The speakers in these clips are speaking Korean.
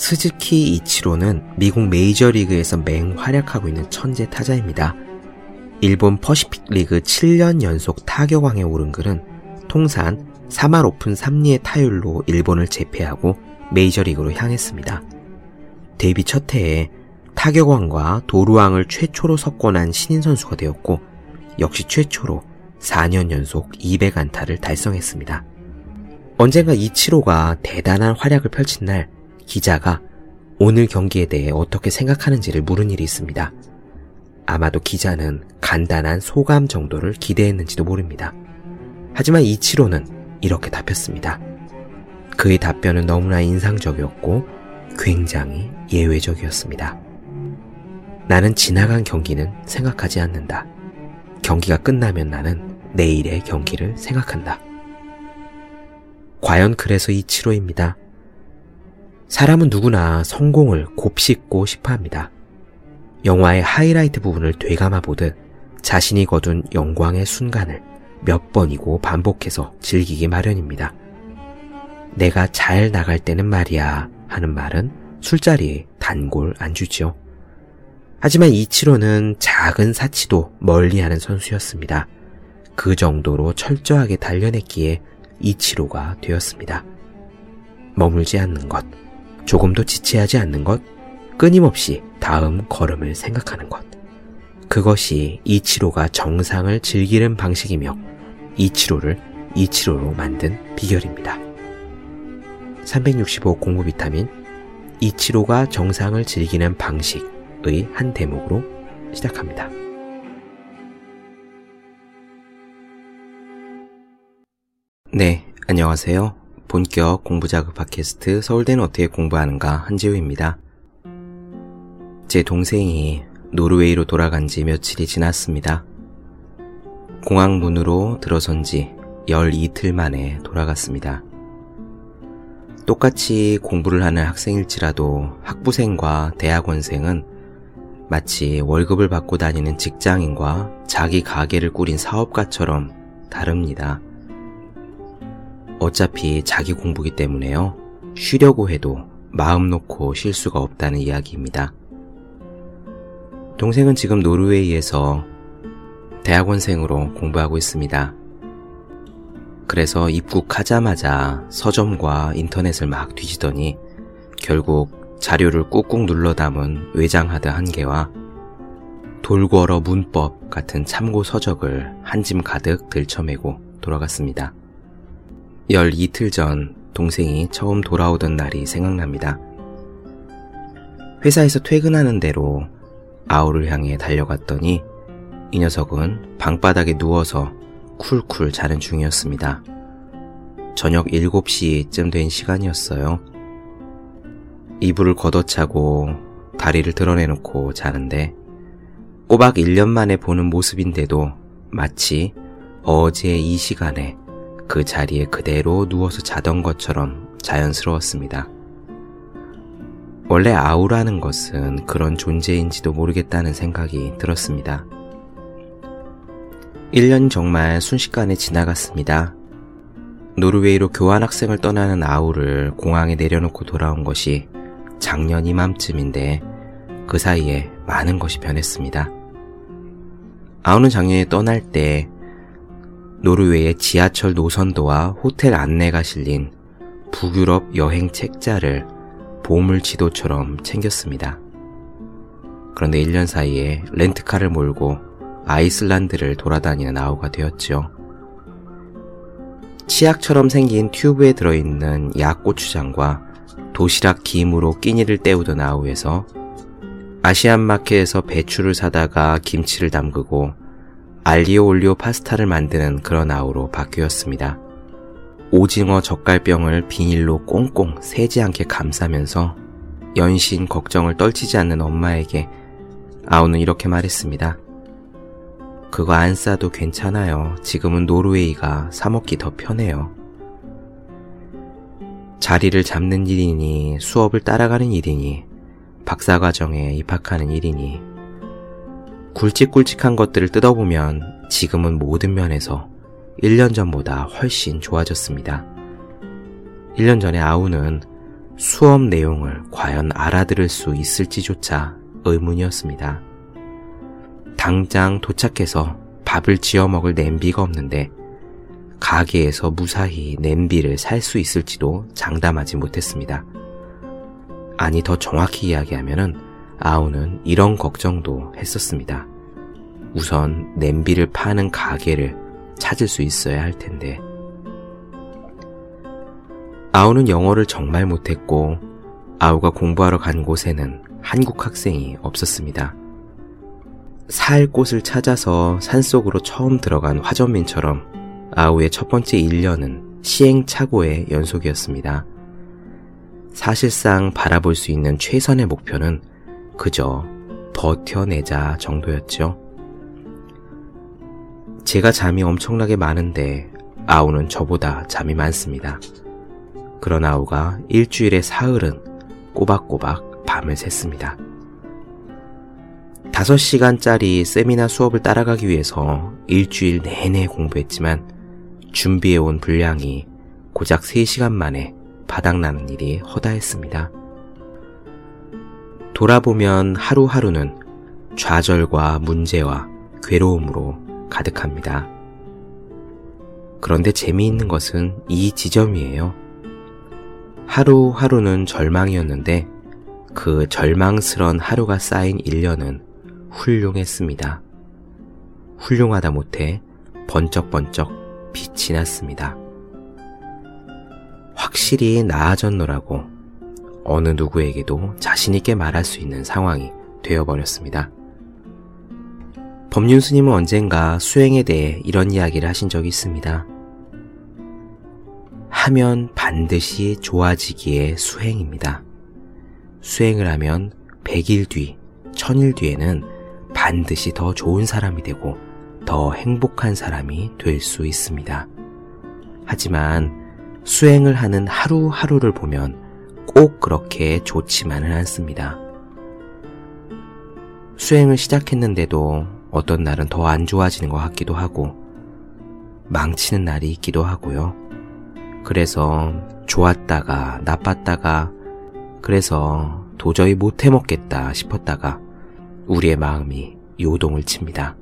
스즈키 이치로는 미국 메이저리그에서 맹활약하고 있는 천재 타자입니다. 일본 퍼시픽 리그 7년 연속 타격왕에 오른 그는 통산 3할 5푼 3리의 타율로 일본을 제패하고 메이저리그로 향했습니다. 데뷔 첫 해에 타격왕과 도루왕을 최초로 석권한 신인 선수가 되었고 역시 최초로 4년 연속 200안타를 달성했습니다. 언젠가 이치로가 대단한 활약을 펼친 날 기자가 오늘 경기에 대해 어떻게 생각하는지를 물은 일이 있습니다. 아마도 기자는 간단한 소감 정도를 기대했는지도 모릅니다. 하지만 이치로는 이렇게 답했습니다. 그의 답변은 너무나 인상적이었고 굉장히 예외적이었습니다. 나는 지나간 경기는 생각하지 않는다. 경기가 끝나면 나는 내일의 경기를 생각한다. 과연 그래서 이치로입니다. 사람은 누구나 성공을 곱씹고 싶어 합니다. 영화의 하이라이트 부분을 되감아 보듯 자신이 거둔 영광의 순간을 몇 번이고 반복해서 즐기기 마련입니다. 내가 잘 나갈 때는 말이야 하는 말은 술자리에 단골 안 주지요. 하지만 이치로는 작은 사치도 멀리하는 선수였습니다. 그 정도로 철저하게 단련했기에 이치로가 되었습니다. 머물지 않는 것, 조금도 지체하지 않는 것, 끊임없이 다음 걸음을 생각하는 것. 그것이 이치로가 정상을 즐기는 방식이며 이치로를 이치로로 만든 비결입니다. 365 공부 비타민 이치로가 정상을 즐기는 방식의 한 대목으로 시작합니다. 네, 안녕하세요. 본격 공부자극 팟캐스트 서울대는 어떻게 공부하는가 한지우입니다. 제 동생이 노르웨이로 돌아간 지 며칠이 지났습니다. 공항 문으로 들어선 지 12틀 만에 돌아갔습니다. 똑같이 공부를 하는 학생일지라도 학부생과 대학원생은 마치 월급을 받고 다니는 직장인과 자기 가게를 꾸린 사업가처럼 다릅니다. 어차피 자기 공부기 때문에요. 쉬려고 해도 마음 놓고 쉴 수가 없다는 이야기입니다. 동생은 지금 노르웨이에서 대학원생으로 공부하고 있습니다. 그래서 입국하자마자 서점과 인터넷을 막 뒤지더니 결국 자료를 꾹꾹 눌러 담은 외장하드 한 개와 돌궐어 문법 같은 참고 서적을 한 짐 가득 들쳐매고 돌아갔습니다. 열 이틀 전 동생이 처음 돌아오던 날이 생각납니다. 회사에서 퇴근하는 대로 아우를 향해 달려갔더니 이 녀석은 방바닥에 누워서 쿨쿨 자는 중이었습니다. 저녁 7시쯤 된 시간이었어요. 이불을 걷어차고 다리를 드러내놓고 자는데 꼬박 1년 만에 보는 모습인데도 마치 어제 이 시간에 그 자리에 그대로 누워서 자던 것처럼 자연스러웠습니다. 원래 아우라는 것은 그런 존재인지도 모르겠다는 생각이 들었습니다. 1년 정말 순식간에 지나갔습니다. 노르웨이로 교환학생을 떠나는 아우를 공항에 내려놓고 돌아온 것이 작년 이맘쯤인데 그 사이에 많은 것이 변했습니다. 아우는 작년에 떠날 때 노르웨이의 지하철 노선도와 호텔 안내가 실린 북유럽 여행 책자를 보물 지도처럼 챙겼습니다. 그런데 1년 사이에 렌트카를 몰고 아이슬란드를 돌아다니는 아우가 되었죠. 치약처럼 생긴 튜브에 들어있는 약고추장과 도시락 김으로 끼니를 때우던 아우에서 아시안 마켓에서 배추를 사다가 김치를 담그고 알리오 올리오 파스타를 만드는 그런 아우로 바뀌었습니다. 오징어 젓갈병을 비닐로 꽁꽁 새지 않게 감싸면서 연신 걱정을 떨치지 않는 엄마에게 아우는 이렇게 말했습니다. 그거 안 싸도 괜찮아요. 지금은 노르웨이가 사먹기 더 편해요. 자리를 잡는 일이니 수업을 따라가는 일이니 박사과정에 입학하는 일이니 굵직굵직한 것들을 뜯어보면 지금은 모든 면에서 1년 전보다 훨씬 좋아졌습니다. 1년 전에 아우는 수업 내용을 과연 알아들을 수 있을지조차 의문이었습니다. 당장 도착해서 밥을 지어 먹을 냄비가 없는데 가게에서 무사히 냄비를 살 수 있을지도 장담하지 못했습니다. 아니, 더 정확히 이야기하면은 아우는 이런 걱정도 했었습니다. 우선 냄비를 파는 가게를 찾을 수 있어야 할 텐데. 아우는 영어를 정말 못했고, 아우가 공부하러 간 곳에는 한국 학생이 없었습니다. 살 곳을 찾아서 산속으로 처음 들어간 화전민처럼 아우의 첫 번째 1년은 시행착오의 연속이었습니다. 사실상 바라볼 수 있는 최선의 목표는 그저 버텨내자 정도였죠. 제가 잠이 엄청나게 많은데 아우는 저보다 잠이 많습니다. 그런 아우가 일주일에 사흘은 꼬박꼬박 밤을 샜습니다. 5시간짜리 세미나 수업을 따라가기 위해서 일주일 내내 공부했지만 준비해온 분량이 고작 3시간 만에 바닥나는 일이 허다했습니다. 돌아보면 하루하루는 좌절과 문제와 괴로움으로 가득합니다. 그런데 재미있는 것은 이 지점이에요. 하루하루는 절망이었는데 그 절망스런 하루가 쌓인 1년은 훌륭했습니다. 훌륭하다 못해 번쩍번쩍 빛이 났습니다. 확실히 나아졌노라고 어느 누구에게도 자신있게 말할 수 있는 상황이 되어버렸습니다. 법륜 스님은 언젠가 수행에 대해 이런 이야기를 하신 적이 있습니다. 하면 반드시 좋아지기에 수행입니다. 수행을 하면 100일 뒤, 1000일 뒤에는 반드시 더 좋은 사람이 되고 더 행복한 사람이 될 수 있습니다. 하지만 수행을 하는 하루하루를 보면 꼭 그렇게 좋지만은 않습니다. 수행을 시작했는데도 어떤 날은 더 안 좋아지는 것 같기도 하고 망치는 날이 있기도 하고요. 그래서 좋았다가 나빴다가 그래서 도저히 못 해먹겠다 싶었다가 우리의 마음이 요동을 칩니다.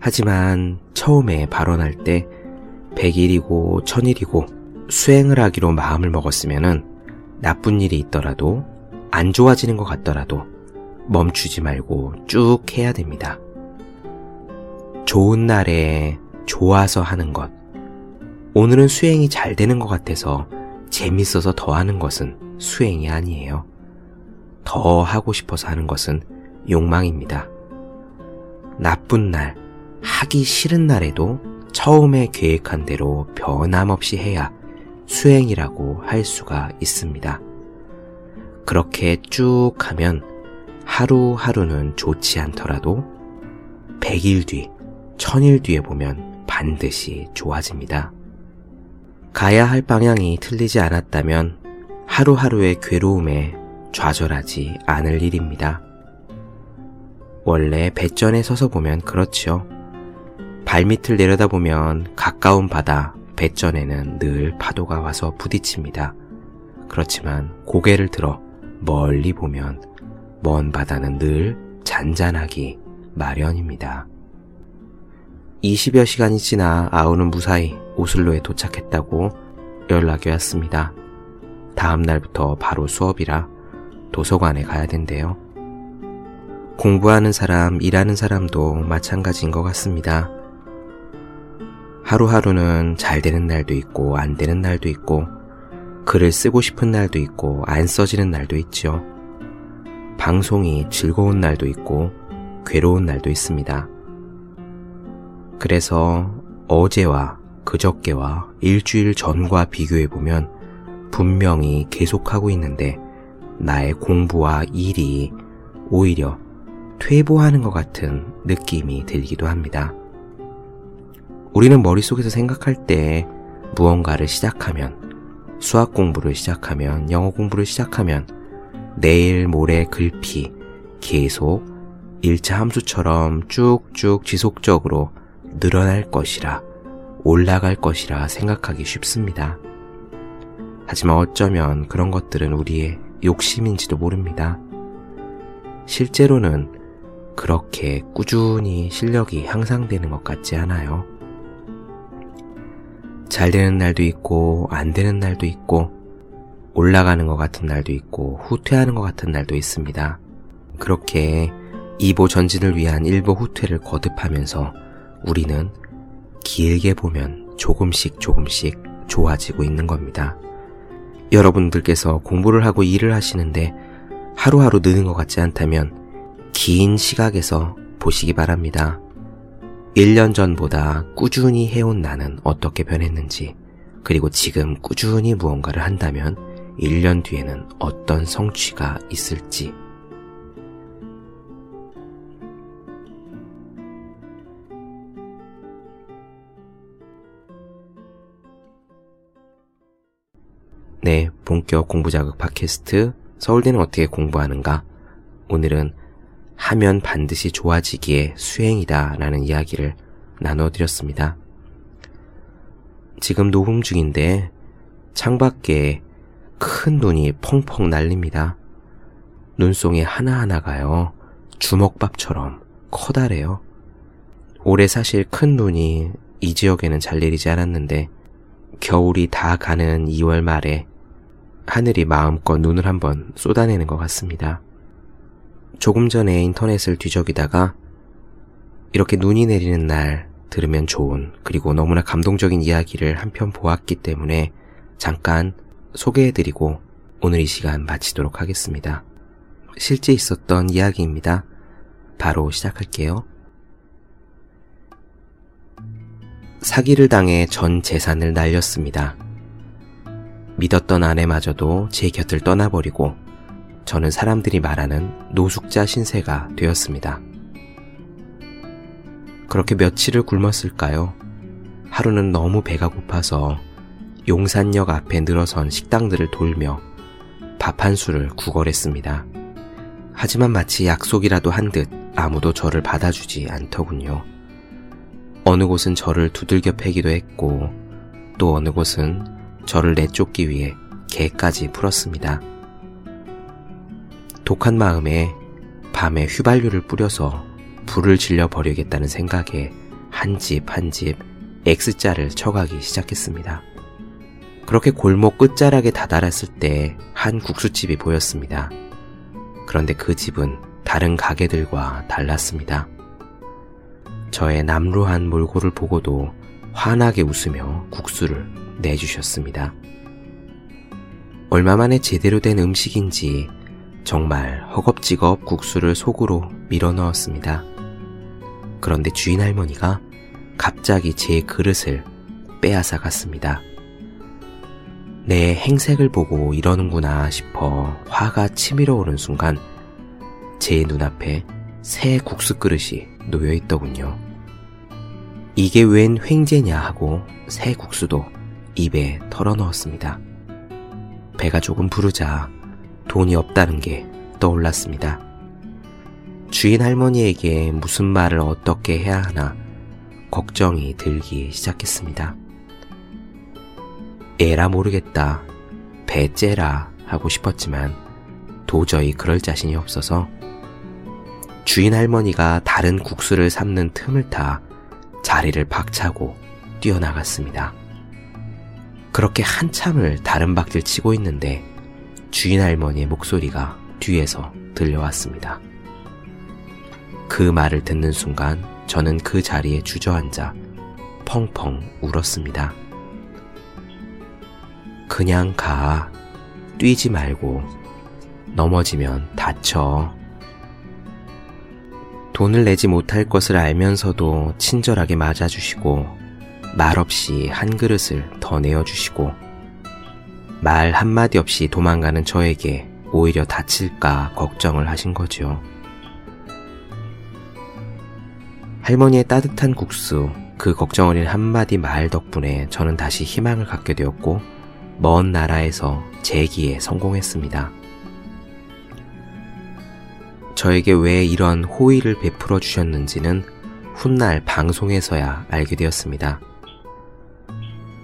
하지만 처음에 발언할 때 100일이고 1000일이고 수행을 하기로 마음을 먹었으면은 나쁜 일이 있더라도 안 좋아지는 것 같더라도 멈추지 말고 쭉 해야 됩니다. 좋은 날에 좋아서 하는 것. 오늘은 수행이 잘 되는 것 같아서 재밌어서 더 하는 것은 수행이 아니에요. 더 하고 싶어서 하는 것은 욕망입니다. 나쁜 날, 하기 싫은 날에도 처음에 계획한 대로 변함없이 해야 수행이라고 할 수가 있습니다. 그렇게 쭉 하면 하루하루는 좋지 않더라도 100일 뒤, 1000일 뒤에 보면 반드시 좋아집니다. 가야 할 방향이 틀리지 않았다면 하루하루의 괴로움에 좌절하지 않을 일입니다. 원래 배전에 서서 보면 그렇죠. 발밑을 내려다보면 가까운 바다 배전에는 늘 파도가 와서 부딪힙니다. 그렇지만 고개를 들어 멀리 보면 먼 바다는 늘 잔잔하기 마련입니다. 20여 시간이 지나 아우는 무사히 오슬로에 도착했다고 연락이 왔습니다. 다음 날부터 바로 수업이라 도서관에 가야 된대요. 공부하는 사람, 일하는 사람도 마찬가지인 것 같습니다. 하루하루는 잘 되는 날도 있고, 안 되는 날도 있고, 글을 쓰고 싶은 날도 있고, 안 써지는 날도 있죠. 방송이 즐거운 날도 있고, 괴로운 날도 있습니다. 그래서 어제와 그저께와 일주일 전과 비교해보면 분명히 계속하고 있는데 나의 공부와 일이 오히려 퇴보하는 것 같은 느낌이 들기도 합니다. 우리는 머릿속에서 생각할 때 무언가를 시작하면, 수학 공부를 시작하면, 영어 공부를 시작하면, 내일, 모레, 글피, 계속 1차 함수처럼 쭉쭉 지속적으로 늘어날 것이라, 올라갈 것이라 생각하기 쉽습니다. 하지만 어쩌면 그런 것들은 우리의 욕심인지도 모릅니다. 실제로는 그렇게 꾸준히 실력이 향상되는 것 같지 않아요. 잘 되는 날도 있고, 안 되는 날도 있고, 올라가는 것 같은 날도 있고, 후퇴하는 것 같은 날도 있습니다. 그렇게 2보 전진을 위한 1보 후퇴를 거듭하면서 우리는 길게 보면 조금씩 조금씩 좋아지고 있는 겁니다. 여러분들께서 공부를 하고 일을 하시는데 하루하루 느는 것 같지 않다면 긴 시각에서 보시기 바랍니다. 1년 전보다 꾸준히 해온 나는 어떻게 변했는지, 그리고 지금 꾸준히 무언가를 한다면 1년 뒤에는 어떤 성취가 있을지, 네, 본격 공부 자극 팟캐스트 서울대는 어떻게 공부하는가? 오늘은 하면 반드시 좋아지기에 수행이다 라는 이야기를 나누어 드렸습니다. 지금 녹음 중인데 창밖에 큰 눈이 펑펑 날립니다. 눈송이 하나하나가요, 주먹밥처럼 커다래요. 올해 사실 큰 눈이 이 지역에는 잘 내리지 않았는데, 겨울이 다 가는 2월 말에 하늘이 마음껏 눈을 한번 쏟아내는 것 같습니다. 조금 전에 인터넷을 뒤적이다가 이렇게 눈이 내리는 날 들으면 좋은 그리고 너무나 감동적인 이야기를 한 편 보았기 때문에 잠깐 소개해드리고 오늘 이 시간 마치도록 하겠습니다. 실제 있었던 이야기입니다. 바로 시작할게요. 사기를 당해 전 재산을 날렸습니다. 믿었던 아내마저도 제 곁을 떠나버리고 저는 사람들이 말하는 노숙자 신세가 되었습니다. 그렇게 며칠을 굶었을까요? 하루는 너무 배가 고파서 용산역 앞에 늘어선 식당들을 돌며 밥 한 수를 구걸했습니다. 하지만 마치 약속이라도 한 듯 아무도 저를 받아주지 않더군요. 어느 곳은 저를 두들겨 패기도 했고 또 어느 곳은 저를 내쫓기 위해 개까지 풀었습니다. 독한 마음에 밤에 휘발유를 뿌려서 불을 질려 버리겠다는 생각에 한 집 한 집 X자를 쳐가기 시작했습니다. 그렇게 골목 끝자락에 다다랐을 때 한 국수집이 보였습니다. 그런데 그 집은 다른 가게들과 달랐습니다. 저의 남루한 몰골을 보고도 환하게 웃으며 국수를 내주셨습니다. 얼마 만에 제대로 된 음식인지 정말 허겁지겁 국수를 속으로 밀어 넣었습니다. 그런데 주인 할머니가 갑자기 제 그릇을 빼앗아 갔습니다. 내 행색을 보고 이러는구나 싶어 화가 치밀어 오는 순간 제 눈앞에 새 국수 그릇이 놓여 있더군요. 이게 웬 횡재냐 하고 새 국수도 입에 털어 넣었습니다. 배가 조금 부르자 돈이 없다는 게 떠올랐습니다. 주인 할머니에게 무슨 말을 어떻게 해야 하나 걱정이 들기 시작했습니다. 에라 모르겠다. 배째라 하고 싶었지만 도저히 그럴 자신이 없어서 주인 할머니가 다른 국수를 삶는 틈을 타 자리를 박차고 뛰어나갔습니다. 그렇게 한참을 다른 박질 치고 있는데 주인 할머니의 목소리가 뒤에서 들려왔습니다. 그 말을 듣는 순간 저는 그 자리에 주저앉아 펑펑 울었습니다. 그냥 가. 뛰지 말고. 넘어지면 다쳐. 돈을 내지 못할 것을 알면서도 친절하게 맞아주시고 말없이 한 그릇을 더 내어주시고 말 한마디 없이 도망가는 저에게 오히려 다칠까 걱정을 하신 거죠. 할머니의 따뜻한 국수, 그 걱정 어린 한마디 말 덕분에 저는 다시 희망을 갖게 되었고, 먼 나라에서 재기에 성공했습니다. 저에게 왜 이런 호의를 베풀어 주셨는지는 훗날 방송에서야 알게 되었습니다.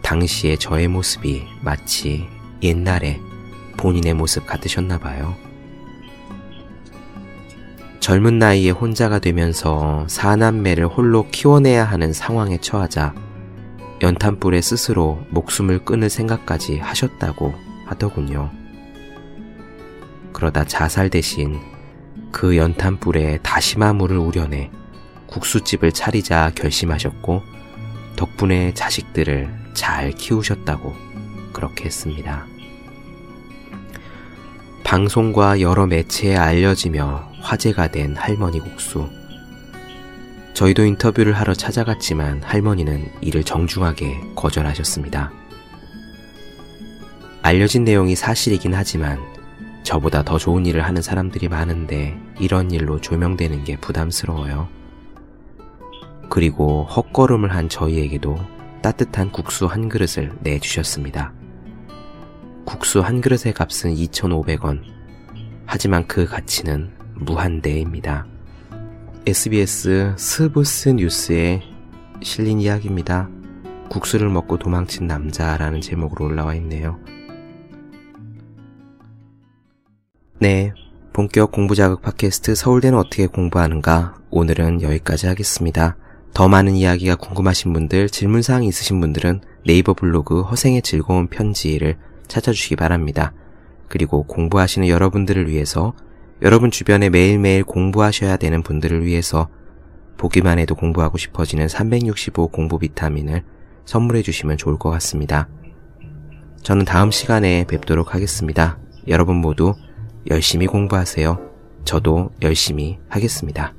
당시의 저의 모습이 마치 옛날에 본인의 모습 같으셨나 봐요. 젊은 나이에 혼자가 되면서 사남매를 홀로 키워내야 하는 상황에 처하자 연탄불에 스스로 목숨을 끊을 생각까지 하셨다고 하더군요. 그러다 자살 대신 그 연탄불에 다시마물을 우려내 국수집을 차리자 결심하셨고 덕분에 자식들을 잘 키우셨다고 그렇게 했습니다. 방송과 여러 매체에 알려지며 화제가 된 할머니 국수. 저희도 인터뷰를 하러 찾아갔지만 할머니는 이를 정중하게 거절하셨습니다. 알려진 내용이 사실이긴 하지만 저보다 더 좋은 일을 하는 사람들이 많은데 이런 일로 조명되는 게 부담스러워요. 그리고 헛걸음을 한 저희에게도 따뜻한 국수 한 그릇을 내주셨습니다. 국수 한 그릇의 값은 2,500원. 하지만 그 가치는 무한대입니다. SBS 스브스 뉴스에 실린 이야기입니다. 국수를 먹고 도망친 남자라는 제목으로 올라와 있네요. 네. 본격 공부 자극 팟캐스트 서울대는 어떻게 공부하는가? 오늘은 여기까지 하겠습니다. 더 많은 이야기가 궁금하신 분들, 질문사항이 있으신 분들은 네이버 블로그 허생의 즐거운 편지를 찾아주시기 바랍니다. 그리고 공부하시는 여러분들을 위해서 여러분 주변에 매일매일 공부하셔야 되는 분들을 위해서 보기만 해도 공부하고 싶어지는 365 공부 비타민을 선물해 주시면 좋을 것 같습니다. 저는 다음 시간에 뵙도록 하겠습니다. 여러분 모두 열심히 공부하세요. 저도 열심히 하겠습니다.